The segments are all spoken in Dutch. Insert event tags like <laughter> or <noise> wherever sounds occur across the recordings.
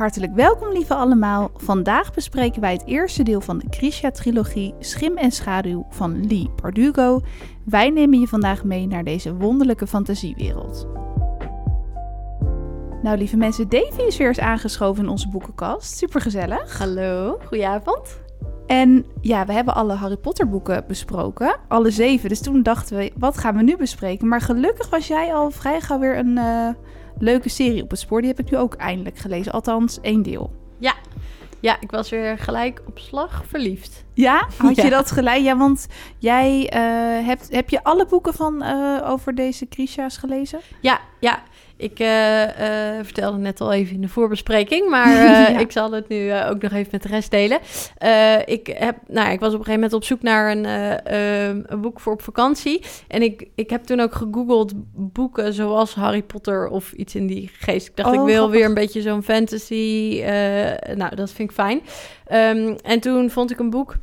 Hartelijk welkom, lieve allemaal. Vandaag bespreken wij het eerste deel van de Grisha-trilogie Schim en Schaduw van Lee Bardugo. Wij nemen je vandaag mee naar deze wonderlijke fantasiewereld. Nou, lieve mensen, Davy is weer eens aangeschoven in onze boekenkast. Super gezellig. Hallo, goedenavond. En ja, we hebben alle Harry Potter boeken besproken. Alle zeven. Dus toen dachten we, wat gaan we nu bespreken? Maar gelukkig was jij al vrij gauw weer een eh, leuke serie op het spoor. Die heb ik nu ook eindelijk gelezen. Althans, één deel. Ja, ja ik was weer gelijk op slag verliefd. Ja? <laughs> Had je dat gelijk? Ja, want jij eh, hebt... Heb je alle boeken van eh, over deze Grisha's gelezen? Ja, ja. Ik eh, eh, vertelde net al even in de voorbespreking, maar <laughs> eh, Ja. ik zal het nu ook nog even met de rest delen. Ik, heb, nou, ik was op een gegeven moment op zoek naar een, eh, ehm, een boek voor op vakantie. En ik, ik heb toen ook gegoogeld boeken zoals Harry Potter of iets in die geest. Ik dacht, Oh, ik wil grappig. weer een beetje zo'n fantasy. nou, dat vind ik fijn. Ehm, en toen vond ik een boek.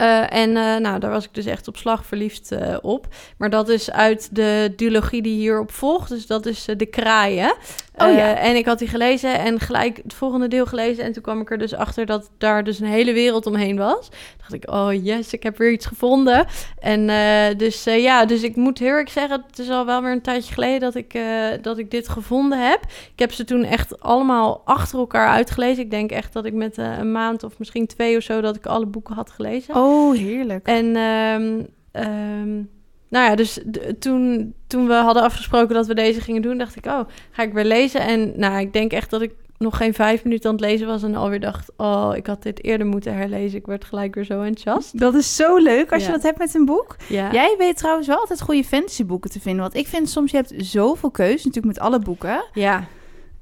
Eh, en eh, nou, daar was ik dus echt op slag verliefd eh, op. Maar dat is uit de duologie die hierop volgt. Dus dat is De Kraaien. Oh Eh, ja. En ik had die gelezen en gelijk het volgende deel gelezen. En toen kwam ik er dus achter dat daar dus een hele wereld omheen was. dacht ik, oh yes, ik heb weer iets gevonden. En eh, dus eh, ja, dus ik moet heel erg zeggen... het is al wel weer een tijdje geleden dat ik, eh, dat ik dit gevonden heb. Ik heb ze toen echt allemaal achter elkaar uitgelezen. Ik denk echt dat ik met eh, een maand of misschien twee of zo... dat ik alle boeken had gelezen. Oh, heerlijk. En ehm, nou ja, dus toen, toen we hadden afgesproken dat we deze gingen doen, dacht ik, oh, ga ik weer lezen. En nou, ik denk echt dat ik nog geen vijf minuten aan het lezen was en alweer dacht, oh, ik had dit eerder moeten herlezen. Ik werd gelijk weer zo enthousiast. Dat is zo leuk als je dat hebt met een boek. Ja. Jij weet trouwens wel altijd goede fantasyboeken te vinden. Want ik vind soms, je hebt zoveel keus, natuurlijk met alle boeken. Ja,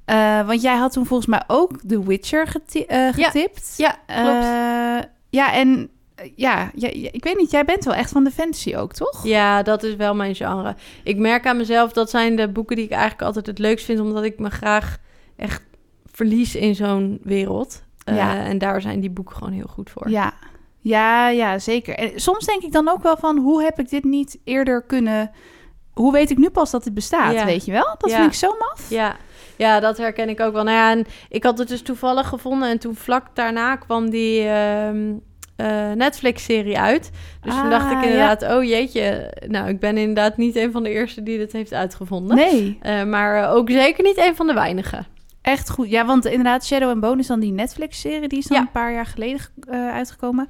Eh, want jij had toen volgens mij ook The Witcher geti- eh, Ja. getipt. ja klopt. Eh, ja, en ja, ja, ja, ik weet niet, jij bent wel echt van de fantasy ook, toch? Ja, dat is wel mijn genre. Ik merk aan mezelf, dat zijn de boeken die ik eigenlijk altijd het leukst vind, omdat ik me graag echt verlies in zo'n wereld. Eh. En daar zijn die boeken gewoon heel goed voor. Ja. ja, ja, zeker. En soms denk ik dan ook wel van, hoe heb ik dit niet eerder kunnen... Hoe weet ik nu pas dat dit bestaat, Ja. weet je wel? Dat Ja. vind ik zo maf. Ja, ja, dat herken ik ook wel. Nou ja, en ik had het dus toevallig gevonden en toen vlak daarna kwam die ehm, eh, Netflix-serie uit. Dus toen dacht Ah, ik inderdaad, oh jeetje, nou, ik ben inderdaad niet een van de eerste die dit heeft uitgevonden. Nee, Eh, maar eh, ook zeker niet een van de weinigen. Echt goed. Ja, want inderdaad, Shadow and Bone is dan die Netflix-serie. Die is dan Ja. een paar jaar geleden eh, uitgekomen.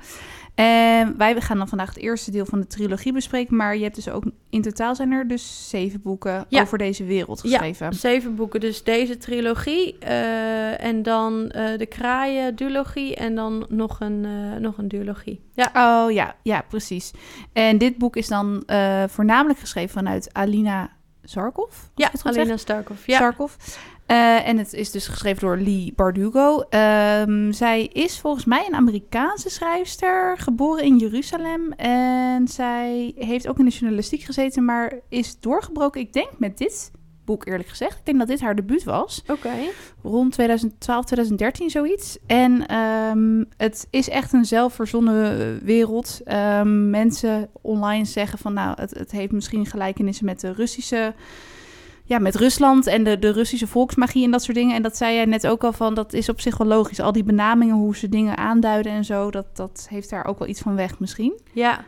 En wij gaan dan vandaag het eerste deel van de trilogie bespreken. Maar je hebt dus ook, in totaal zijn er dus zeven boeken Ja. over deze wereld geschreven. Zeven boeken, dus deze trilogie eh, en dan eh, de Kraaien-duologie en dan nog een, nog een duologie. Ja, Oh ja, ja, precies. En dit boek is dan voornamelijk geschreven vanuit Alina Zarkov. ja Alina. Starkov. Ja. Zarkov. Eh, en het is dus geschreven door Lee Bardugo. Ehm, zij is volgens mij een Amerikaanse schrijfster, geboren in Jeruzalem. En zij heeft ook in de journalistiek gezeten, maar is doorgebroken, ik denk, met dit boek eerlijk gezegd. Ik denk dat dit haar debuut was. Oké. Rond 2012, 2013 zoiets. En ehm, het is echt een zelfverzonnen wereld. Ehm, mensen online zeggen van nou, het, het heeft misschien gelijkenissen met de Russische. Ja, met Rusland en de, de Russische volksmagie en dat soort dingen. En dat zei jij net ook al van, dat is op zich wel logisch. Al die benamingen, hoe ze dingen aanduiden en zo, dat, dat heeft daar ook wel iets van weg misschien. Ja,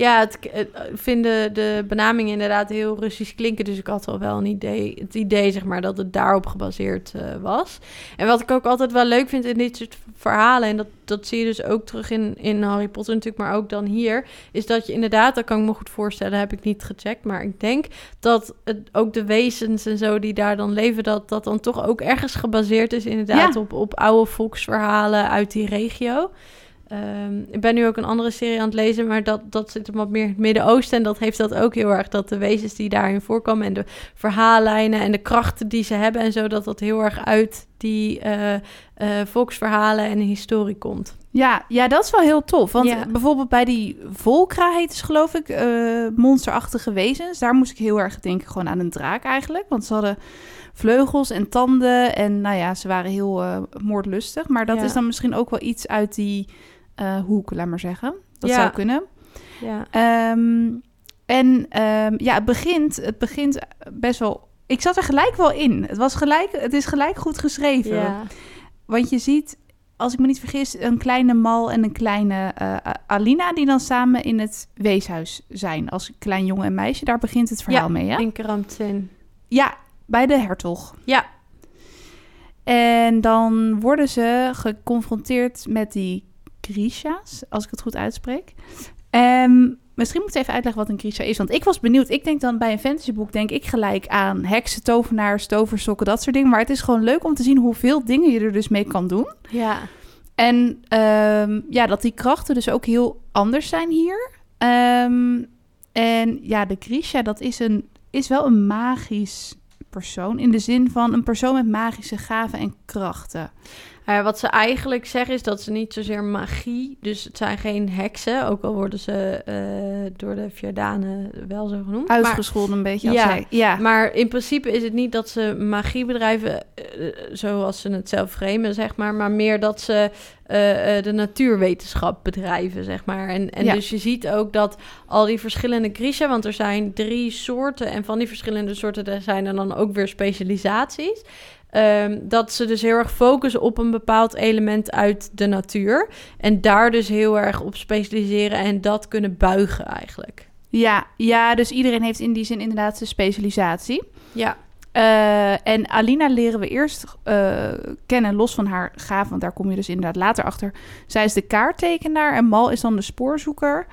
ja het, het, ik vind de, benamingen inderdaad heel Russisch klinken. Dus ik had al wel een idee, het idee zeg maar, dat het daarop gebaseerd eh, was. En wat ik ook altijd wel leuk vind in dit soort verhalen... en dat, dat zie je dus ook terug in, in Harry Potter natuurlijk... maar ook dan hier, is dat je inderdaad... dat kan ik me goed voorstellen, heb ik niet gecheckt... maar ik denk dat het, ook de wezens en zo die daar dan leven... dat dat dan toch ook ergens gebaseerd is inderdaad... Ja. op, op oude volksverhalen uit die regio... Ehm, ik ben nu ook een andere serie aan het lezen, maar dat, dat zit hem wat meer in het Midden-Oosten. En dat heeft dat ook heel erg, dat de wezens die daarin voorkomen en de verhaallijnen en de krachten die ze hebben en zo, dat dat heel erg uit die eh, eh, volksverhalen en historie komt. Ja, ja, dat is wel heel tof. Want Ja. bijvoorbeeld bij die Volkra heet het geloof ik, eh, monsterachtige wezens. Daar moest ik heel erg denken gewoon aan een draak eigenlijk. Want ze hadden vleugels en tanden en nou ja, ze waren heel moordlustig. Maar dat Ja. is dan misschien ook wel iets uit die eh, hoek, laat maar zeggen. Dat Ja. zou kunnen. Ja, Ehm, en ehm, ja, het begint, het begint best wel... Ik zat er gelijk wel in. Het, was gelijk, het is gelijk goed geschreven. ja. Want je ziet, als ik me niet vergis, een kleine Mal en een kleine eh, Alina... die dan samen in het weeshuis zijn. Als klein jongen en meisje, daar begint het verhaal mee, ja? in. Ja, bij de hertog. Ja. En dan worden ze geconfronteerd met die Grisha's, als ik het goed uitspreek. Um, misschien moet ik even uitleggen wat een Grisha is. Want ik was benieuwd. Ik denk dan bij een fantasyboek denk ik gelijk aan heksen, tovenaars, toversokken, dat soort dingen. Maar het is gewoon leuk om te zien hoeveel dingen je er dus mee kan doen. Ja. En um, ja, dat die krachten dus ook heel anders zijn hier. Um, en ja, de Grisha, dat is, een, is wel een magisch persoon. In de zin van een persoon met magische gaven en krachten. Uh, wat ze eigenlijk zeggen is dat ze niet zozeer magie, dus het zijn geen heksen, ook al worden ze uh, door de Vierdanen wel zo genoemd. Uitgescholden een beetje. Ja, hij, ja, maar in principe is het niet dat ze magie bedrijven uh, zoals ze het zelf framen, zeg maar, maar meer dat ze de natuurwetenschap bedrijven, zeg maar. En, en ja. dus je ziet ook dat al die verschillende krisen, want er zijn drie soorten en van die verschillende soorten er zijn er dan ook weer specialisaties. Um, dat ze dus heel erg focussen op een bepaald element uit de natuur. En daar dus heel erg op specialiseren en dat kunnen buigen eigenlijk. Ja, ja dus iedereen heeft in die zin inderdaad zijn specialisatie. Ja. Uh, en Alina leren we eerst uh, kennen, los van haar gaaf, want daar kom je dus inderdaad later achter. Zij is de kaarttekenaar en Mal is dan de spoorzoeker.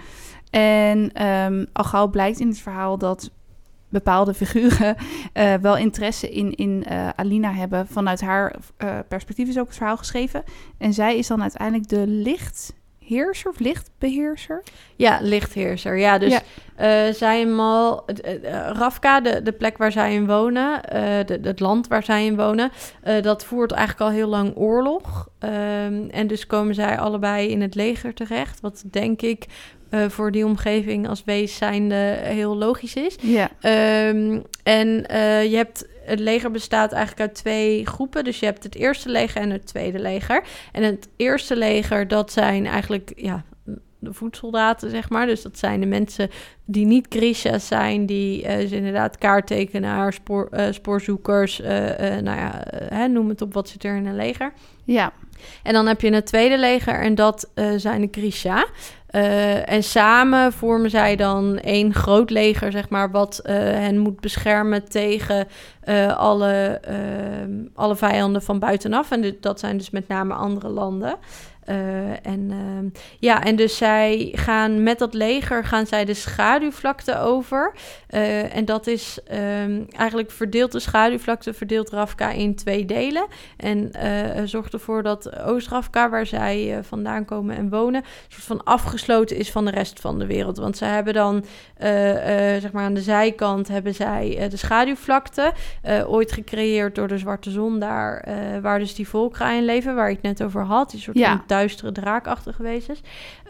En um, al gauw blijkt in het verhaal dat bepaalde figuren uh, wel interesse in, in uh, Alina hebben. Vanuit haar uh, perspectief is ook het verhaal geschreven. En zij is dan uiteindelijk de lichtheerser of lichtbeheerser? Ja, lichtheerser. Ja, dus ja. zij eenmaal... Rafka, de, de plek waar zij in wonen, de, het land waar zij in wonen... dat voert eigenlijk al heel lang oorlog. Um, en dus komen zij allebei in het leger terecht. Wat denk ik uh, voor die omgeving als wees zijnde heel logisch is. Ja. Um, en uh, je hebt het leger bestaat eigenlijk uit twee groepen. Dus je hebt het eerste leger en het tweede leger. En het eerste leger, dat zijn eigenlijk ja, de voedsoldaten, zeg maar. Dus dat zijn de mensen die niet Grisha's zijn, die uh, dus inderdaad kaarttekenaars, spoor, uh, spoorzoekers, uh, nou ja, hè, noem het op wat zit er in een leger. Ja. En dan heb je een tweede leger en dat zijn de Grisha. Uh, en samen vormen zij dan één groot leger, zeg maar, wat uh, hen moet beschermen tegen uh, alle, alle vijanden van buitenaf. En dat zijn dus met name andere landen. Uh, en uh, ja, en dus zij gaan met dat leger gaan zij de schaduwvlakte over. Uh, en dat is um, eigenlijk verdeeld de schaduwvlakte, verdeelt Rafka in twee delen. En zorgt ervoor dat Oost-Rafka, waar zij vandaan komen en wonen, soort van afgesloten is van de rest van de wereld. Want zij hebben dan, zeg maar aan de zijkant, hebben zij de schaduwvlakte, ooit gecreëerd door de Zwarte Zon daar, waar dus die volkeren in leven, waar ik het net over had. Die soort ja. van duistere draakachtige wezens.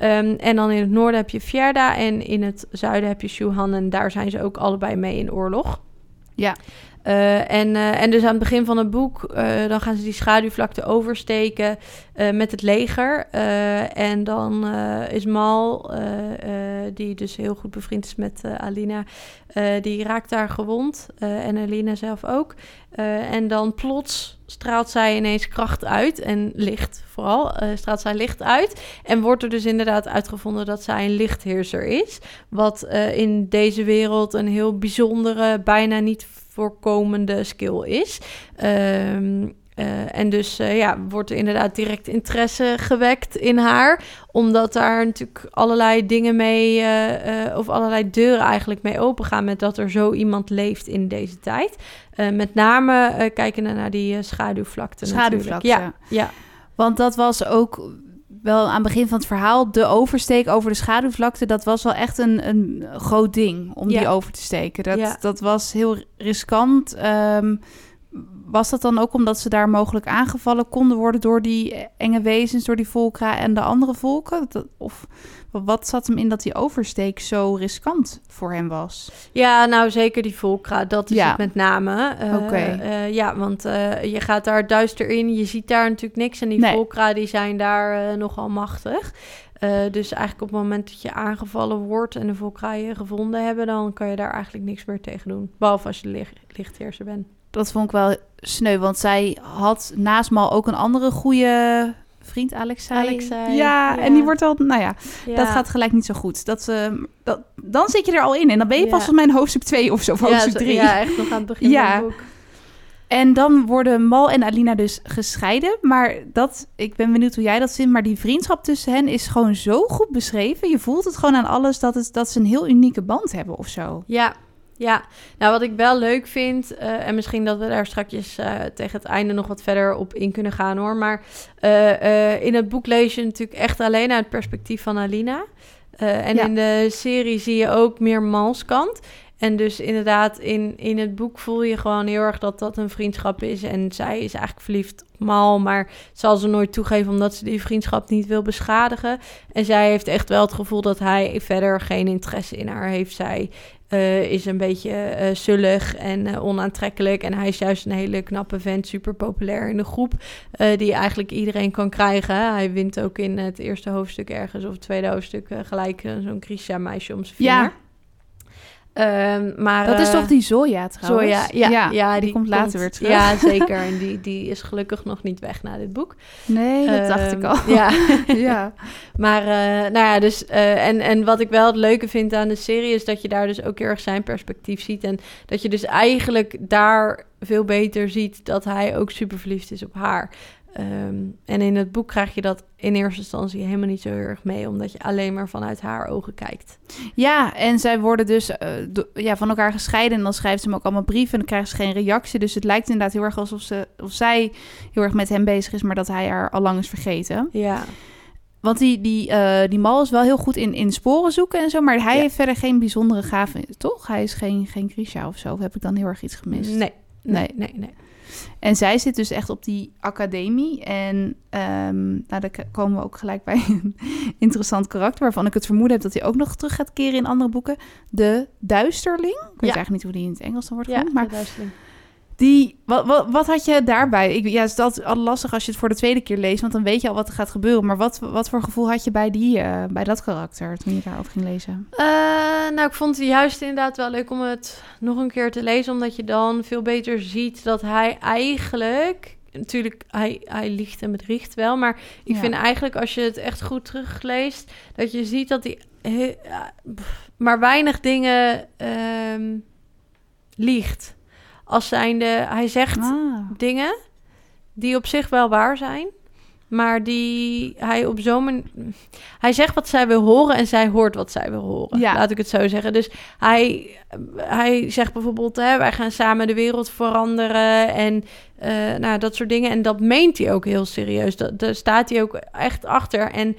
Um, en dan in het noorden heb je Fjerda en in het zuiden heb je Shuhan. En daar zijn ze ook allebei mee in oorlog. Ja. Uh, en, uh, en dus aan het begin van het boek, uh, dan gaan ze die schaduwvlakte oversteken met het leger. en dan is Mal, die dus heel goed bevriend is met Alina, die raakt daar gewond. en Alina zelf ook. en dan plots straalt zij ineens kracht uit en licht vooral, straalt zij licht uit. En wordt er dus inderdaad uitgevonden dat zij een lichtheerser is. Wat in deze wereld een heel bijzondere, bijna niet voorkomende skill is. Um, uh, en dus uh, ja, wordt er inderdaad direct interesse gewekt in haar. Omdat daar natuurlijk allerlei dingen mee, uh, of allerlei deuren eigenlijk mee opengaan. Met dat er zo iemand leeft in deze tijd. met name kijken naar die schaduwvlakte. Schaduwvlakte. Ja, ja. Want dat was ook wel aan het begin van het verhaal, de oversteek over de schaduwvlakte, dat was wel echt een, een groot ding om Ja. die over te steken. Dat, Ja. dat was heel riskant. Ehm, was dat dan ook omdat ze daar mogelijk aangevallen konden worden door die enge wezens, door die volkra en de andere volken? Of wat zat hem in dat die oversteek zo riskant voor hem was? Ja, nou zeker die volkra, dat is Ja. het met name. Eh, Oké. eh, ja, want eh, je gaat daar duister in, je ziet daar natuurlijk niks. En die Nee. volkra die zijn daar nogal machtig. Dus eigenlijk op het moment dat je aangevallen wordt en de volkra je gevonden hebben... dan kan je daar eigenlijk niks meer tegen doen. Behalve als je licht, lichtheerser bent. Dat vond ik wel sneu, want zij had naast Mal ook een andere goede vriend, Alexei. Alexei, ja, ja. en die wordt al, nou ja, Ja. dat gaat gelijk niet zo goed. Dat, eh, dat, dan zit je er al in en dan ben je pas volgens mij in hoofdstuk 2 of zo, of hoofdstuk zo- 3. Ja, echt nog aan het begin Ja. van het boek. En dan worden Mal en Alina dus gescheiden. Maar dat, ik ben benieuwd hoe jij dat vindt. Maar die vriendschap tussen hen is gewoon zo goed beschreven. Je voelt het gewoon aan alles dat, het, dat ze een heel unieke band hebben of zo. Ja, ja. Nou, wat ik wel leuk vind, eh, en misschien dat we daar straks eh, tegen het einde nog wat verder op in kunnen gaan hoor. Maar eh, in het boek lees je natuurlijk echt alleen uit het perspectief van Alina. En Ja. in de serie zie je ook meer Mals kant. En dus inderdaad, in, in het boek voel je gewoon heel erg dat dat een vriendschap is. En zij is eigenlijk verliefd op Mal, maar zal ze nooit toegeven omdat ze die vriendschap niet wil beschadigen. En zij heeft echt wel het gevoel dat hij verder geen interesse in haar heeft. Zij eh, is een beetje eh zullig en eh, onaantrekkelijk. En hij is juist een hele knappe vent, super populair in de groep. die eigenlijk iedereen kan krijgen. Hij wint ook in het eerste hoofdstuk ergens, of het tweede hoofdstuk, gelijk zo'n Grisha-meisje om zijn vinger. Ja. Ehm, maar, Dat is eh, toch die Zoya trouwens? Zoya, ja, ja, die, komt later weer terug. Ja, <laughs> zeker. En die, die is gelukkig nog niet weg na dit boek. Nee, dat dacht ik Ehm, al. Ja, <laughs> ja. <laughs> maar eh, nou ja, dus eh, en, en wat ik wel het leuke vind aan de serie is dat je daar dus ook heel erg zijn perspectief ziet. En dat je dus eigenlijk daar veel beter ziet dat hij ook super verliefd is op haar. Ehm, en in het boek krijg je dat in eerste instantie helemaal niet zo heel erg mee, omdat je alleen maar vanuit haar ogen kijkt. Ja, en zij worden dus eh, ja, van elkaar gescheiden. En dan schrijft ze hem ook allemaal brieven en dan krijgen ze geen reactie. Dus het lijkt inderdaad heel erg alsof ze, of zij heel erg met hem bezig is, maar dat hij haar al lang is vergeten. Ja, Want die, die, eh, die mal is wel heel goed in, in sporen zoeken en zo, maar hij Ja. heeft verder geen bijzondere gaven, toch? Hij is geen, geen Grisha of zo. Of heb ik dan heel erg iets gemist? nee, Nee. nee, nee, nee. En zij zit dus echt op die academie. En ehm, nou, daar komen we ook gelijk bij <laughs> een interessant karakter... waarvan ik het vermoeden heb dat hij ook nog terug gaat keren in andere boeken. De Duisterling. Ik weet Ja. eigenlijk niet hoe die in het Engels dan wordt Ja, genoemd. Maar de duisteling. Die, wat, wat, wat had je daarbij? Ik, ja, het is altijd al lastig als je het voor de tweede keer leest... want dan weet je al wat er gaat gebeuren. Maar wat, wat voor gevoel had je bij, die, eh, bij dat karakter toen je daarover ging lezen? Eh, nou, ik vond het juist inderdaad wel leuk om het nog een keer te lezen, omdat je dan veel beter ziet dat hij eigenlijk, natuurlijk, hij, hij liegt en bedriegt wel, maar ik Ja. vind eigenlijk als je het echt goed terugleest, dat je ziet dat hij he- maar weinig dingen ehm, liegt. Als zijnde, hij zegt Ah. dingen die op zich wel waar zijn. Maar die hij op zo'n manier... Hij zegt wat zij wil horen en zij hoort wat zij wil horen. Ja. Laat ik het zo zeggen. Dus hij, hij zegt bijvoorbeeld... Hè, wij gaan samen de wereld veranderen en eh, nou, dat soort dingen. En dat meent hij ook heel serieus. Dat, daar staat hij ook echt achter. En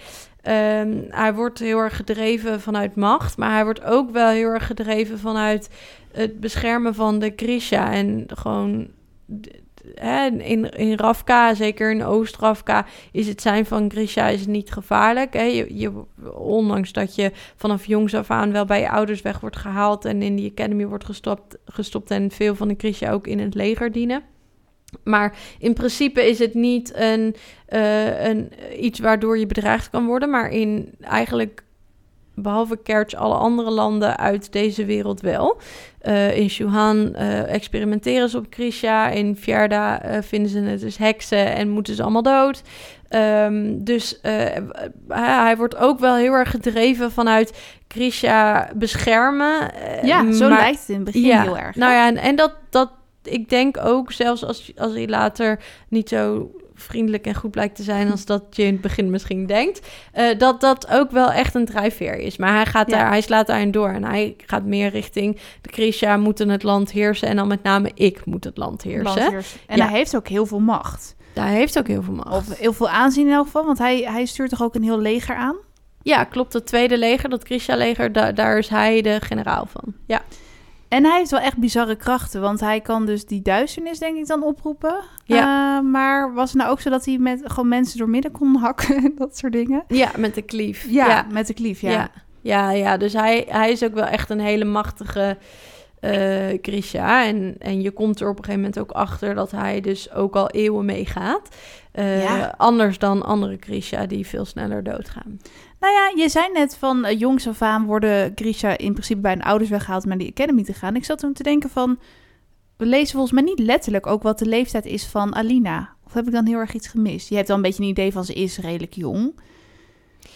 ehm, hij wordt heel erg gedreven vanuit macht. Maar hij wordt ook wel heel erg gedreven vanuit het beschermen van de Grisha. En gewoon... in, in Rafka, zeker in Oost-Rafka, is het zijn van Grisha is niet gevaarlijk. Je, je, ondanks dat je vanaf jongs af aan wel bij je ouders weg wordt gehaald en in die academy wordt gestopt, gestopt en veel van de Grisha ook in het leger dienen. Maar in principe is het niet een, eh, een, iets waardoor je bedreigd kan worden, maar in eigenlijk behalve Kerch alle andere landen uit deze wereld wel. Eh, in Shuhan eh, experimenteren ze op Grisha. In Fjerda eh, vinden ze het dus heksen en moeten ze allemaal dood. Ehm, dus eh, hij, hij wordt ook wel heel erg gedreven vanuit Grisha beschermen. Eh, Ja, zo maar- lijkt het in het begin ja, heel erg. Nou ja, en, en dat, dat, ik denk ook, zelfs als, als hij later niet zo vriendelijk en goed blijkt te zijn als dat je in het begin misschien denkt, eh, dat dat ook wel echt een drijfveer is. Maar hij gaat Ja. daar, hij slaat daarin door en hij gaat meer richting de Grisha moeten het land heersen en dan met name ik moet het land heersen. En Ja. hij heeft ook heel veel macht. Daar heeft ook heel veel macht. Of heel veel aanzien in elk geval. Want hij, hij stuurt toch ook een heel leger aan? Ja, klopt. Het tweede leger, dat Grisha-leger, da- daar is hij de generaal van. Ja. En hij heeft wel echt bizarre krachten. Want hij kan dus die duisternis, denk ik, dan oproepen. Ja. Eh, maar was het nou ook zo dat hij met gewoon mensen door midden kon <laughs> hakken en dat soort dingen? ja, met de klief. Ja, met de klief, ja. Ja, ja, ja, dus hij, hij is ook wel echt een hele machtige eh Grisha. En, en je komt er op een gegeven moment ook achter dat hij dus ook al eeuwen meegaat. Eh, Ja. Anders dan andere Grisha die veel sneller doodgaan. Nou ja, je zei net van uh, jongs af aan worden Grisha in principe bij hun ouders weggehaald om naar die academy te gaan. Ik zat toen te denken van, we lezen volgens mij niet letterlijk ook wat de leeftijd is van Alina. Of heb ik dan heel erg iets gemist? Je hebt wel een beetje een idee van ze is redelijk jong.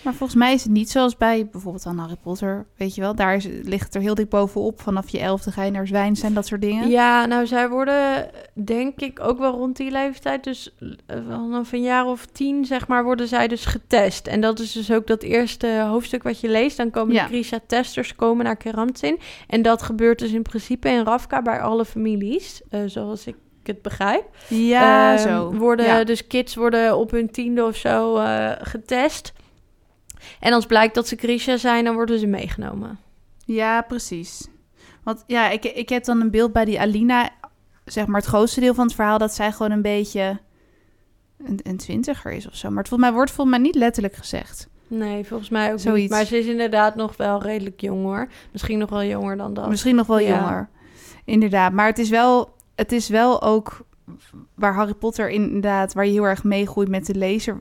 Maar volgens mij is het niet zoals bij bijvoorbeeld aan Harry Potter. Weet je wel, daar is, ligt het er heel dik bovenop. Vanaf je elfde ga je naar zwijn zijn, dat soort dingen. Ja, nou, zij worden denk ik ook wel rond die leeftijd. Dus eh, vanaf een jaar of tien, zeg maar, worden zij dus getest. En dat is dus ook dat eerste hoofdstuk wat je leest. Dan komen Ja. de Grisha-testers komen naar Keramzin. En dat gebeurt dus in principe in Ravka bij alle families. eh, zoals ik het begrijp. Ja, Ehm, zo. Worden, Ja. Dus kids worden op hun tiende of zo eh, getest. En als blijkt dat ze Grisha zijn, dan worden ze meegenomen. Ja, precies. Want ja, ik, ik heb dan een beeld bij die Alina, zeg maar het grootste deel van het verhaal, dat zij gewoon een beetje een, een twintiger is of zo. Maar het volgens mij wordt volgens mij niet letterlijk gezegd. Nee, volgens mij ook Zoiets. niet. Maar ze is inderdaad nog wel redelijk jong hoor. Misschien nog wel jonger dan dat. Misschien nog wel Ja. jonger. Inderdaad. Maar het is wel, het is wel ook waar Harry Potter inderdaad, waar je heel erg meegroeit met de lezer.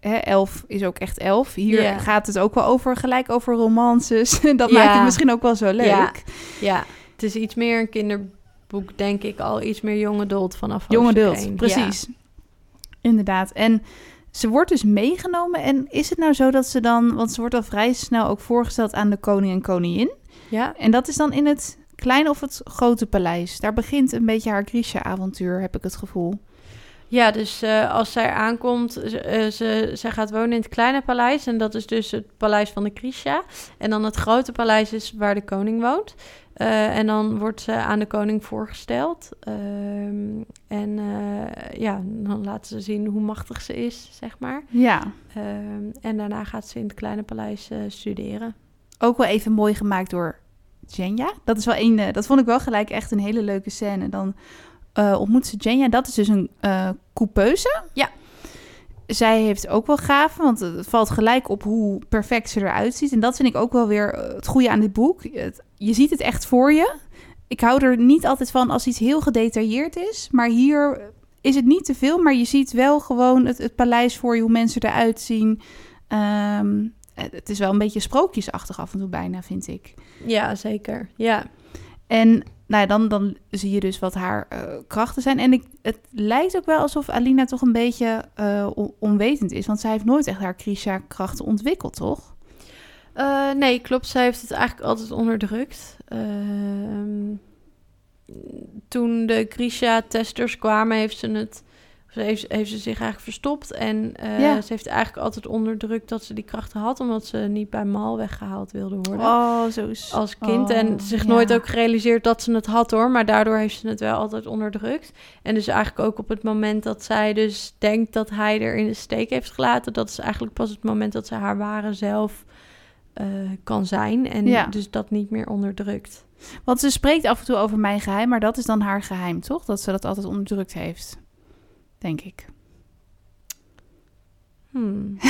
Hè, elf is ook echt elf. Hier gaat het ook wel over, gelijk over romances. <laughs> dat Ja. maakt het misschien ook wel zo leuk. Ja. Ja, het is iets meer een kinderboek, denk ik. Al iets meer young adult vanaf Jonge adult, precies. Inderdaad. En ze wordt dus meegenomen. En is het nou zo dat ze dan... Want ze wordt al vrij snel ook voorgesteld aan de koning en koningin. Ja. En dat is dan in het kleine of het grote paleis. Daar begint een beetje haar Grisha-avontuur, heb ik het gevoel. Ja, dus eh, als zij aankomt, ze, eh, ze, zij gaat wonen in het kleine paleis. En dat is dus het paleis van de Grisha. En dan het grote paleis is waar de koning woont. Eh, en dan wordt ze aan de koning voorgesteld. Ehm, en ja, dan laten ze zien hoe machtig ze is, zeg maar. Ja, Ehm, en daarna gaat ze in het kleine paleis studeren. ook wel even mooi gemaakt door Jenja. Dat is wel een... eh, dat vond ik wel gelijk echt een hele leuke scène. Dan eh, ontmoet ze Jenja. Dat is dus een eh coupeuse. Ja. zij heeft ook wel gaven, want het valt gelijk op hoe perfect ze eruit ziet. En dat vind ik ook wel weer het goede aan dit boek. Het- je ziet het echt voor je. Ik hou er niet altijd van als iets heel gedetailleerd is. Maar hier is het niet te veel, maar je ziet wel gewoon het, het paleis voor je, hoe mensen eruit zien. Ehm, het is wel een beetje sprookjesachtig af en toe bijna, vind ik. Ja, zeker. Ja. En nou ja, dan, dan zie je dus wat haar eh, krachten zijn. En ik, het lijkt ook wel alsof Alina toch een beetje eh, on- onwetend is. Want zij heeft nooit echt haar Krisha-krachten ontwikkeld, toch? Eh, nee, klopt. Zij heeft het eigenlijk altijd onderdrukt. Ehm, toen de Grisha-testers kwamen, heeft ze het... Ze heeft, heeft ze zich eigenlijk verstopt. En eh, Ja. ze heeft eigenlijk altijd onderdrukt dat ze die krachten had... omdat ze niet bij Mal weggehaald wilde worden. Oh, zo is... als kind. Oh, en zich ja. nooit ook gerealiseerd dat ze het had hoor. Maar daardoor heeft ze het wel altijd onderdrukt. En dus eigenlijk ook op het moment dat zij dus denkt dat hij er in de steek heeft gelaten. Dat is eigenlijk pas het moment dat ze haar ware zelf eh, kan zijn. En Ja. dus dat niet meer onderdrukt. Want ze spreekt af en toe over mijn geheim, maar dat is dan haar geheim, toch? Dat ze dat altijd onderdrukt heeft. Denk ik. Hmm. <laughs>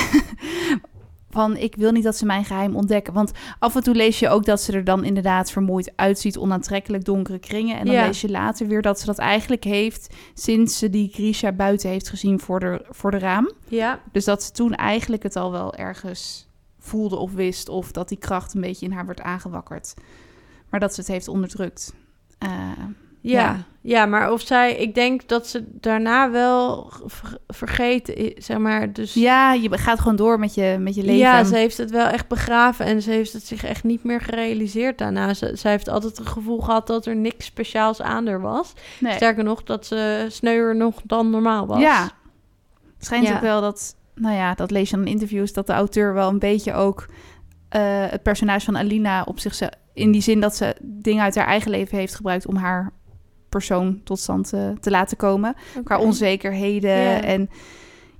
Van, ik wil niet dat ze mijn geheim ontdekken. Want af en toe lees je ook dat ze er dan inderdaad vermoeid uitziet. Onaantrekkelijk donkere kringen. En dan Ja. lees je later weer dat ze dat eigenlijk heeft... sinds ze die Grisha buiten heeft gezien voor de, voor de raam. Ja, Dus dat ze toen eigenlijk het al wel ergens voelde of wist... of dat die kracht een beetje in haar werd aangewakkerd. Maar dat ze het heeft onderdrukt. Eh, ja, Ja. ja. maar of zij, ik denk dat ze daarna wel ver- vergeten, zeg maar. Dus ja, je gaat gewoon door met je, met je leven. Ja, ze heeft het wel echt begraven en ze heeft het zich echt niet meer gerealiseerd daarna. Ze, zij heeft altijd het gevoel gehad dat er niks speciaals aan er was. Nee. Sterker nog, dat ze sneuwer nog dan normaal was. Ja. Het schijnt Ja. ook wel dat, nou ja, dat lees je dan in interviews, dat de auteur wel een beetje ook eh, het personage van Alina op zichzelf, in die zin dat ze dingen uit haar eigen leven heeft gebruikt om haar persoon tot stand te, te laten komen. Qua onzekerheden en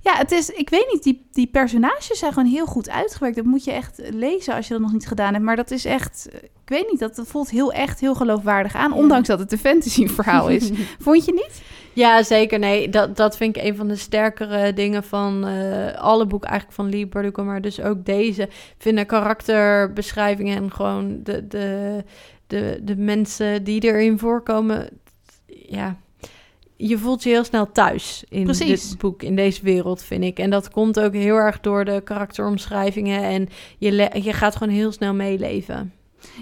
ja, het is, ik weet niet, die, die personages zijn gewoon heel goed uitgewerkt. Dat moet je echt lezen als je dat nog niet gedaan hebt. Maar dat is echt, ik weet niet, dat, dat voelt heel echt heel geloofwaardig aan. Ondanks dat het een fantasy verhaal is. <laughs> Vond je niet? Ja, zeker. Nee, dat, dat vind ik een van de sterkere dingen van eh, alle boeken eigenlijk van Lee Bardugo, maar dus ook deze. Ik vind de karakterbeschrijvingen en gewoon de, de, de, de mensen die erin voorkomen, ja, je voelt je heel snel thuis in Precies. dit boek, in deze wereld, vind ik. En dat komt ook heel erg door de karakteromschrijvingen en je, je gaat gewoon heel snel meeleven.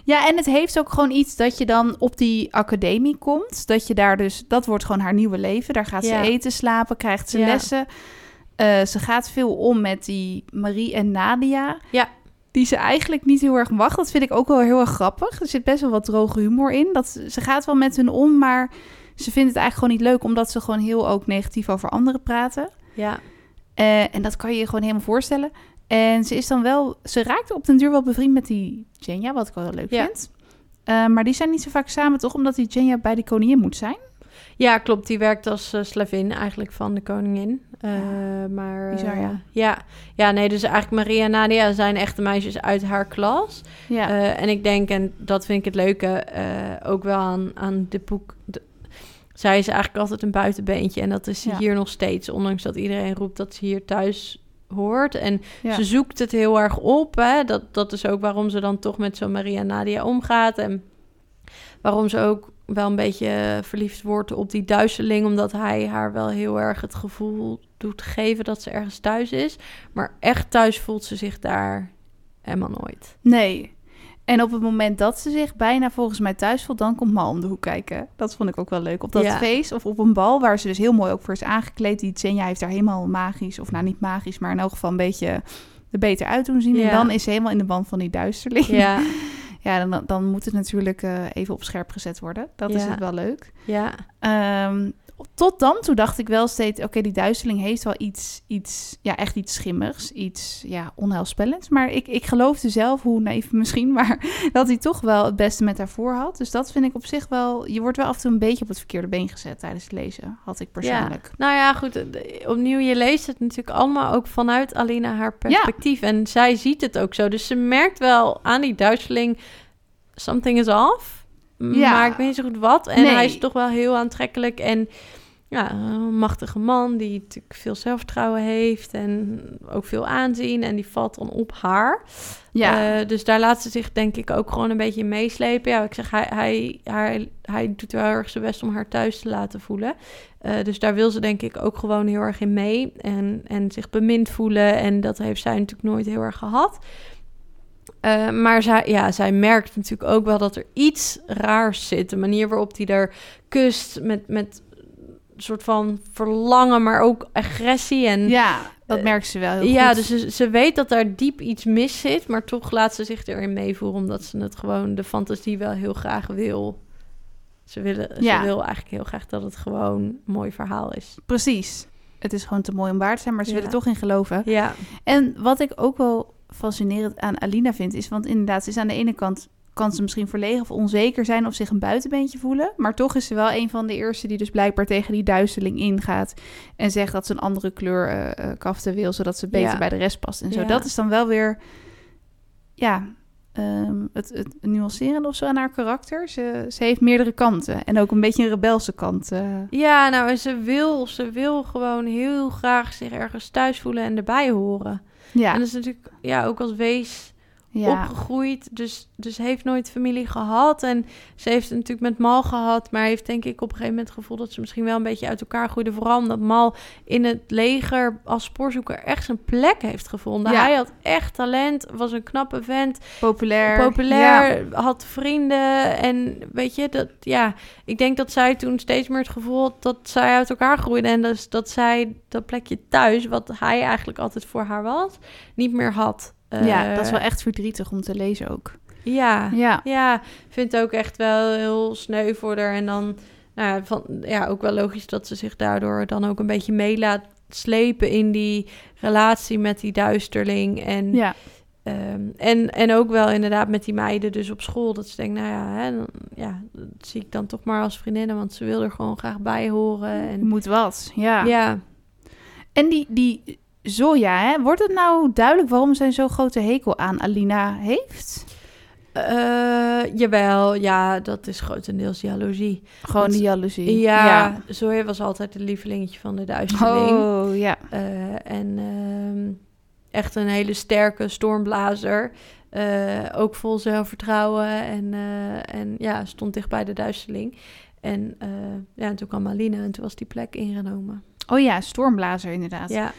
Ja, en het heeft ook gewoon iets dat je dan op die academie komt. Dat je daar dus, dat wordt gewoon haar nieuwe leven. Daar gaat ze eten, slapen, krijgt ze Ja. lessen. Eh, ze gaat veel om met die Marie en Nadia. Ja. Die ze eigenlijk niet heel erg mag. Dat vind ik ook wel heel erg grappig. Er zit best wel wat droge humor in. Dat, ze- ze gaat wel met hun om, maar ze vindt het eigenlijk gewoon niet leuk. Omdat ze gewoon heel ook negatief over anderen praten. Ja. Eh, en dat kan je je gewoon helemaal voorstellen. En ze is dan wel, ze raakt op den duur wel bevriend met die Jenja, wat ik wel heel leuk Ja. vind. Eh, maar die zijn niet zo vaak samen, toch? Omdat die Jenja bij de koningin moet zijn. Ja, klopt. Die werkt als eh, slavin eigenlijk van de koningin. Eh, maar, Bizar, ja. ja. Ja, nee, dus eigenlijk Maria en Nadia zijn echte meisjes uit haar klas. Ja, en ik denk, en dat vind ik het leuke, ook wel aan, aan dit boek... zij is eigenlijk altijd een buitenbeentje. En dat is Ja. hier nog steeds. Ondanks dat iedereen roept dat ze hier thuis hoort. En ja. ze zoekt het heel erg op. Hè? Dat, dat is ook waarom ze dan toch met zo'n Maria Nadia omgaat. En waarom ze ook wel een beetje verliefd wordt op die duizeling. Omdat hij haar wel heel erg het gevoel doet geven dat ze ergens thuis is. Maar echt thuis voelt ze zich daar helemaal nooit. Nee. En op het moment dat ze zich bijna volgens mij thuis voelt, dan komt Mal om de hoek kijken. Dat vond ik ook wel leuk. Op dat Ja. feest of op een bal, waar ze dus heel mooi ook voor is aangekleed. Die Jenja heeft daar helemaal magisch, of nou niet magisch, maar in elk geval een beetje er beter uit doen zien. En dan is ze helemaal in de band van die duisterling. Ja, <laughs> Ja, dan, dan moet het natuurlijk eh, even op scherp gezet worden. Dat is het wel leuk. ja, Ehm, tot dan toe dacht ik wel steeds... oké, die duizeling heeft wel iets, iets... ja, echt iets schimmigs. Iets, ja, onheilspellends. Maar ik, ik geloofde zelf, hoe naïef misschien... <laughs> maar dat hij toch wel het beste met haar voor had. Dus dat vind ik op zich wel... je wordt wel af en toe een beetje op het verkeerde been gezet... tijdens het lezen, had ik persoonlijk. Ja. Nou ja, goed. Opnieuw, je leest het natuurlijk allemaal ook vanuit Alina haar perspectief. En zij ziet het ook zo. Dus ze merkt wel aan die duizeling... something is off. Ja. Maar ik weet niet zo goed wat. En Nee. hij is toch wel heel aantrekkelijk. En ja, een machtige man die natuurlijk veel zelfvertrouwen heeft... en ook veel aanzien. En die valt dan op haar. Ja, Eh, dus daar laat ze zich denk ik ook gewoon een beetje in meeslepen. Ja, ik zeg, hij, hij, hij, hij doet wel heel erg zijn best om haar thuis te laten voelen. Eh, dus daar wil ze denk ik ook gewoon heel erg in mee. En, en zich bemind voelen. En dat heeft zij natuurlijk nooit heel erg gehad. Eh, maar zij, ja, zij merkt natuurlijk ook wel dat er iets raars zit. De manier waarop hij er kust met, met een soort van verlangen, maar ook agressie. En ja dat eh, merkt ze wel heel ja, goed. dus ze, ze weet dat daar diep iets mis zit, maar toch laat ze zich erin meevoeren, omdat ze het gewoon de fantasie wel heel graag wil. Ze, willen, Ja. ze wil eigenlijk heel graag dat het gewoon een mooi verhaal is. Precies. Het is gewoon te mooi om waar te zijn, maar ze Ja. willen toch in geloven. Ja, En wat ik ook wel fascinerend aan Alina vind, is, want inderdaad, ze is aan de ene kant kan ze misschien verlegen of onzeker zijn of zich een buitenbeentje voelen. Maar toch is ze wel een van de eerste die dus blijkbaar tegen die duizeling ingaat. En zegt dat ze een andere kleur eh, kaften wil, zodat ze beter Ja. bij de rest past. En zo. Ja. Dat is dan wel weer, ja, ehm, het, het nuancerende of zo aan haar karakter. Ze, ze heeft meerdere kanten. En ook een beetje een rebelse kant. eh. ja nou, en ze wil, ze wil gewoon heel graag zich ergens thuis voelen en erbij horen. Ja, En dat is natuurlijk ja, ook als wees ja. opgegroeid. Dus, dus heeft nooit familie gehad. En ze heeft het natuurlijk met Mal gehad. Maar heeft denk ik op een gegeven moment het gevoel dat ze misschien wel een beetje uit elkaar groeide. Vooral omdat Mal in het leger als spoorzoeker echt zijn plek heeft gevonden. Ja. Hij had echt talent, was een knappe vent, populair. populair, Ja. had vrienden. En weet je, dat, ja, ik denk dat zij toen steeds meer het gevoel had dat zij uit elkaar groeide. En dus dat zij dat plekje thuis, wat hij eigenlijk altijd voor haar was, niet meer had. Ja, dat is Eh, wel echt verdrietig om te lezen ook. ja, Ja, vind het ook echt wel heel sneu voor haar. En dan, nou ja, van, ja, ook wel logisch dat ze zich daardoor dan ook een beetje mee laat slepen in die relatie met die duisterling. En, ja. ehm, en, en ook wel inderdaad met die meiden dus op school. Dat ze denkt, nou ja, hè, dan, ja, dat zie ik dan toch maar als vriendinnen. Want ze wil er gewoon graag bij horen. Je En, moet wat, ja. ja, En die, die Zoya, hè, wordt het nou duidelijk waarom zij zo'n grote hekel aan Alina heeft? Eh, jawel, ja, dat is grotendeels jaloezie. Gewoon Want- die jaloezie. Ja, Zoe was altijd het lievelingetje van de duisterling. Oh, ja. Eh, en ehm, echt een hele sterke stormblazer. Eh, ook vol zelfvertrouwen. En, en ja, stond dicht bij de duisterling. En ja, en toen kwam Aline en toen was die plek ingenomen. Oh ja, stormblazer inderdaad. Ja,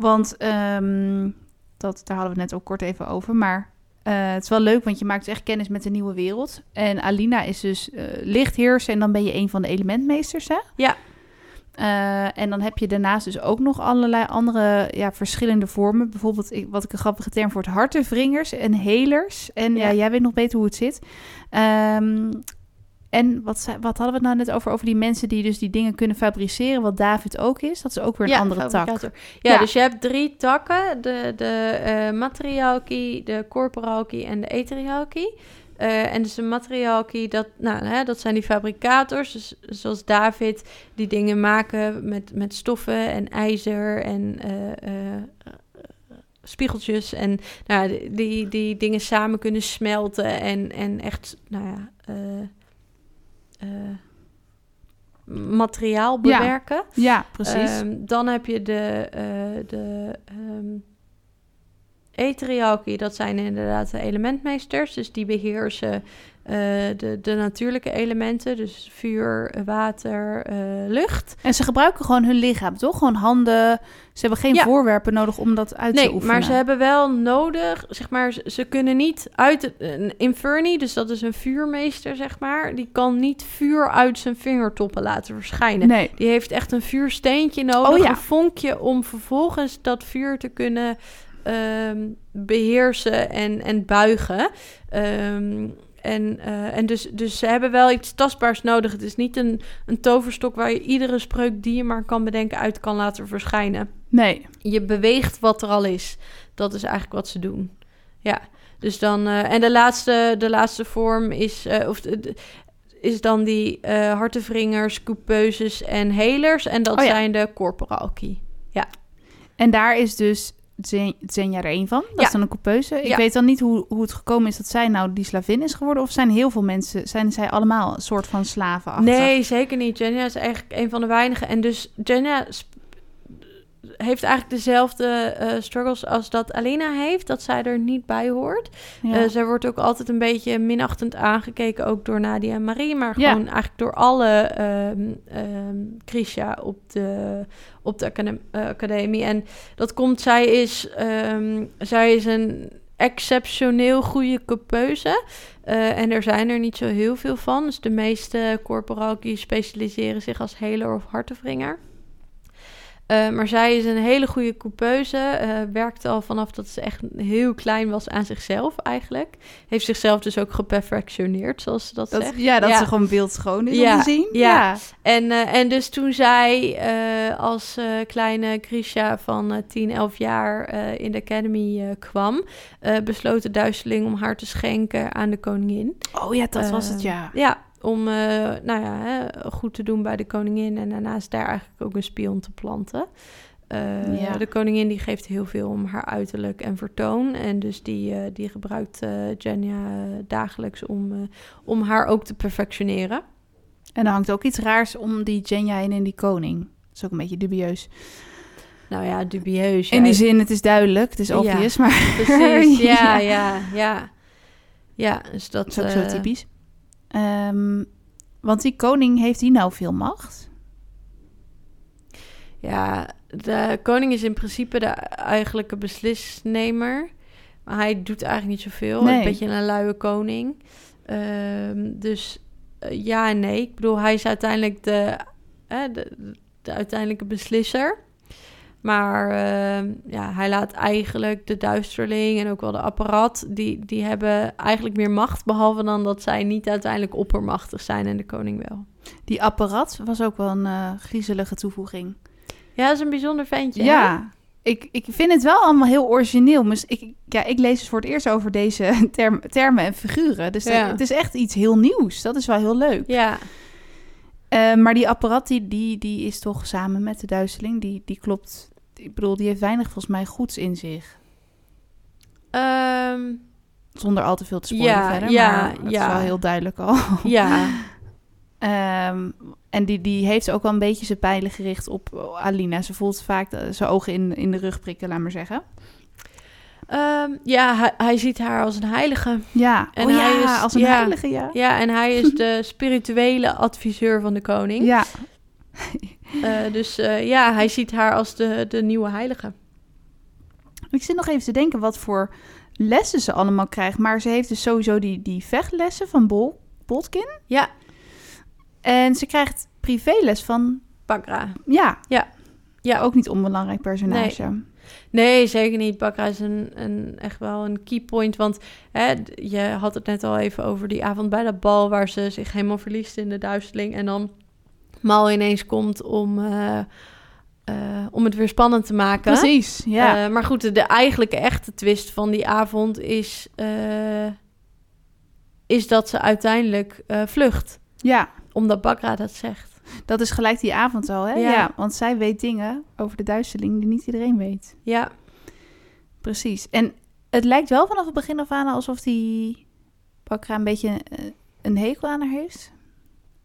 Want ehm, dat, daar hadden we het net ook kort even over. Maar Eh, het is wel leuk, want je maakt dus echt kennis met de nieuwe wereld. En Alina is dus eh lichtheerser en dan ben je een van de elementmeesters, hè? Ja. Eh, en dan heb je daarnaast dus ook nog allerlei andere ja, verschillende vormen. Bijvoorbeeld, ik, wat ik een grappige term voor het hartenwringers en helers. En ja. Ja. jij weet nog beter hoe het zit. Ehm, en wat, wat hadden we het nou net over? Over die mensen die dus die dingen kunnen fabriceren, wat David ook is. Dat is ook weer een ja, andere tak. Ja, Ja. dus je hebt drie takken. De, de eh materiaalkie, de corporaalkie en de eteriaalkie. Eh, en dus de materiaalkie, dat, nou, hè, dat zijn die fabricators. Dus, zoals David, die dingen maken met, met stoffen en ijzer en eh, spiegeltjes. En nou, die- die, dingen samen kunnen smelten en, en echt, nou ja... materiaal Ja. bewerken. Ja, precies. Ehm, dan heb je de, eh de eterialkie, dat zijn inderdaad de elementmeesters. Dus die beheersen eh, de, de natuurlijke elementen, dus vuur, water, eh, lucht. en ze gebruiken gewoon hun lichaam, toch? Gewoon handen. Ze hebben geen Ja. voorwerpen nodig om dat uit te Nee, oefenen. maar ze hebben wel nodig, zeg maar, ze, ze kunnen niet uit een inferni, dus dat is een vuurmeester, zeg maar, die kan niet vuur uit zijn vingertoppen laten verschijnen. Nee. Die heeft echt een vuursteentje nodig, Oh ja. een vonkje, om vervolgens dat vuur te kunnen ehm, beheersen en, en buigen. Ehm, en eh, en dus, dus ze hebben wel iets tastbaars nodig. Het is niet een, een toverstok waar je iedere spreuk die je maar kan bedenken uit kan laten verschijnen. Nee. Je beweegt wat er al is. Dat is eigenlijk wat ze doen. Ja, dus dan... eh, en de laatste, de laatste vorm is... eh, of de- is dan die eh hartenwringers, coupeuses en helers. En dat Oh ja. zijn de corporalki. En daar is dus Zen- Zenja er één van. Dat Ja. is dan een coupeuse. Ik Ja. weet dan niet hoe, hoe het gekomen is dat zij nou die slavin is geworden. Of zijn heel veel mensen, zijn zij allemaal een soort van slaven Nee, zeker niet. Jenna is eigenlijk een van de weinigen. En dus Jenna heeft eigenlijk dezelfde eh, struggles als dat Alina heeft. Dat zij er niet bij hoort. Ja. Eh, zij wordt ook altijd een beetje minachtend aangekeken, ook door Nadia en Marie, maar Ja. gewoon eigenlijk door alle ehm Krisha op de, op de academ- eh, academie. En dat komt, zij is, ehm, zij is een exceptioneel goede coupeuse. En er zijn er niet zo heel veel van. Dus de meeste corporalki specialiseren zich als heler of hartenwringer. Eh, maar zij is een hele goede coupeuse. eh werkte al vanaf dat ze echt heel klein was aan zichzelf eigenlijk. Heeft zichzelf dus ook geperfectioneerd, zoals ze dat, dat, zegt. ja, dat Ja. ze gewoon beeldschoon is Ja, om te zien. ja. En, eh, en dus toen zij als kleine Grisha van eh 10, 11 jaar in de academy kwam, besloot de duisteling om haar te schenken aan de koningin. Oh ja, dat was het, ja. Ja, om eh, nou ja, hè, goed te doen bij de koningin en daarnaast daar eigenlijk ook een spion te planten. Eh, Ja. De koningin die geeft heel veel om haar uiterlijk en vertoon. En dus die, eh, die gebruikt eh, dagelijks om, om haar ook te perfectioneren. En er hangt ook iets raars om die Jenja heen en die koning. Dat is ook een beetje dubieus. Nou ja, dubieus. In ja. die zin, het is duidelijk, het is Ja. obvious, maar... Precies, ja, <laughs> Ja. ja, ja. Ja, dus dat... Dat is ook zo typisch. Ehm, want die koning, heeft die nou veel macht? Ja, de koning is in principe de eigenlijke beslisnemer. Maar hij doet eigenlijk niet zoveel. Nee. Een beetje een luie koning. Ehm, dus eh, ja en nee. Ik bedoel, hij is uiteindelijk de, eh, de, de uiteindelijke beslisser. Maar ehm, ja, hij laat eigenlijk de duisterling en ook wel de apparaat... Die, die hebben eigenlijk meer macht... behalve dan dat zij niet uiteindelijk oppermachtig zijn en de koning wel. Die apparaat was ook wel een eh, griezelige toevoeging. Ja, dat is een bijzonder ventje. hè? Ja, ik, ik vind het wel allemaal heel origineel. Dus ik, ja, ik lees dus voor het eerst over deze <laughs> term- termen en figuren. Dus dat- het is echt iets heel nieuws. Dat is wel heel leuk. Ja, Eh, maar die apparaat, die, die, die is toch samen met de duizeling, die, die klopt. Ik bedoel, die heeft weinig volgens mij goeds in zich. Ehm, Zonder al te veel te spoilen Ja, verder. ja, maar ja. is wel heel duidelijk al. <laughs> ja. Ehm, en die, die heeft ook wel een beetje zijn pijlen gericht op Alina. Ze voelt vaak zijn ogen in, in de rug prikken, laat maar zeggen. Ehm, ja, hij, hij ziet haar als een heilige. Ja, En oh hij ja, is- als een ja. heilige, ja. Ja, en hij is <laughs> de spirituele adviseur van de koning. Ja, Eh, dus eh, ja, hij ziet haar als de, de nieuwe heilige. ik zit nog even te denken wat voor lessen ze allemaal krijgt. Maar ze heeft dus sowieso die, die vechtlessen van Bol, Boltkin. Ja. En ze krijgt privéles van, Bakra. ja, Ja, ook niet onbelangrijk personage. Nee, zeker niet. Bakra is een, een, echt wel een key point. Want hè, je had het net al even over die avond bij dat bal... waar ze zich helemaal verliest in de duisteling. En dan Mal ineens komt om, eh, eh, om het weer spannend te maken. Precies, ja. Eh, maar goed, de, de eigenlijke echte twist van die avond is... is dat ze uiteindelijk vlucht. ja, Omdat Bakra dat zegt. Dat is gelijk die avond al, hè? Ja. Ja. want zij weet dingen over de duisterling die niet iedereen weet. Ja, Precies. En het lijkt wel vanaf het begin af aan alsof die Bakra een beetje eh, een hekel aan haar heeft.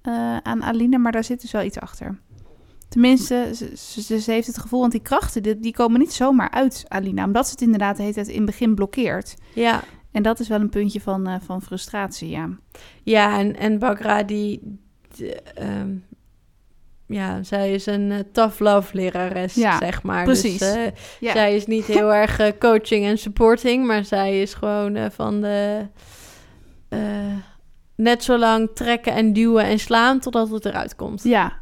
Eh, aan Aline, maar daar zit dus wel iets achter. Tenminste, ze, ze, ze heeft het gevoel, want die krachten die, die komen niet zomaar uit Alina. Omdat ze het inderdaad de hele tijd in het begin blokkeert. ja. En dat is wel een puntje van, eh, van frustratie, ja. Ja, en, en Bakra die... de, ehm, ja, zij is een eh, tough love lerares, Ja, zeg maar. precies. Dus, eh, Ja. Zij is niet heel <laughs> erg eh, coaching en supporting, maar zij is gewoon van de... net zo lang trekken en duwen en slaan totdat het eruit komt. Ja.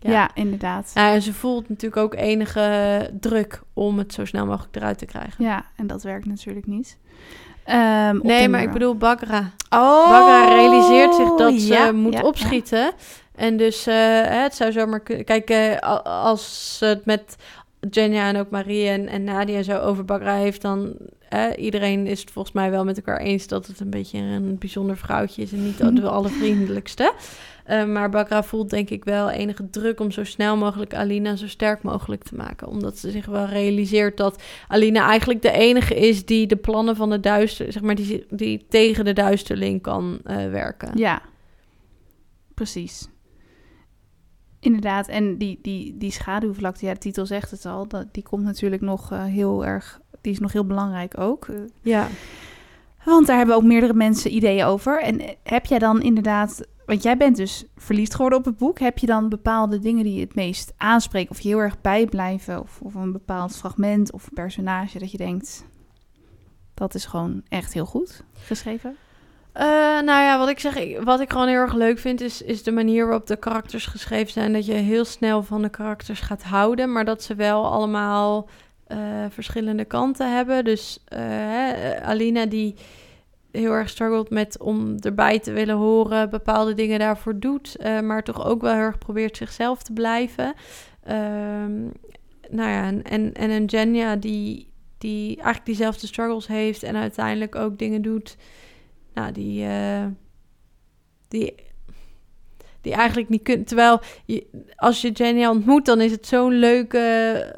Ja. Ja. inderdaad. En ze voelt natuurlijk ook enige druk om het zo snel mogelijk eruit te krijgen. Ja, en dat werkt natuurlijk niet. Ehm, Nee, maar ik bedoel Bakra. Oh, Bakra realiseert zich dat ze moet opschieten. En dus eh, het zou zomaar kunnen... Kijk, eh, als het met Jenja en ook Marie en, en Nadia zo over Bakra heeft... dan eh, iedereen is het volgens mij wel met elkaar eens... dat het een beetje een bijzonder vrouwtje is... en niet de <laughs> allervriendelijkste. Eh, maar Bakra voelt denk ik wel enige druk... om zo snel mogelijk Alina zo sterk mogelijk te maken. Omdat ze zich wel realiseert dat Alina eigenlijk de enige is... die de plannen van de duister... zeg maar, die, die tegen de duisterling kan werken. Ja, precies. Inderdaad, en die, die, die schaduwvlakte, ja, de titel zegt het al, dat, die komt natuurlijk nog eh, heel erg, die is nog heel belangrijk ook. Eh, Ja. want daar hebben ook meerdere mensen ideeën over. En eh, heb jij dan inderdaad, want jij bent dus verliefd geworden op het boek, heb je dan bepaalde dingen die je het meest aanspreken of je heel erg bijblijven? Of, of een bepaald fragment of personage dat je denkt, dat is gewoon echt heel goed geschreven? Eh, nou ja, wat ik zeg, wat ik gewoon heel erg leuk vind, is, is de manier waarop de karakters geschreven zijn. Dat je heel snel van de karakters gaat houden, maar dat ze wel allemaal eh, verschillende kanten hebben. Dus eh, hè, Alina die heel erg struggelt met om erbij te willen horen, bepaalde dingen daarvoor doet, maar toch ook wel heel erg probeert zichzelf te blijven. Ehm, nou ja, en, en, en een Jenja die, die eigenlijk diezelfde struggles heeft en uiteindelijk ook dingen doet nou, die, eh, die, die eigenlijk niet kunt. Terwijl je, als je Jenny ontmoet, dan is het zo'n leuke,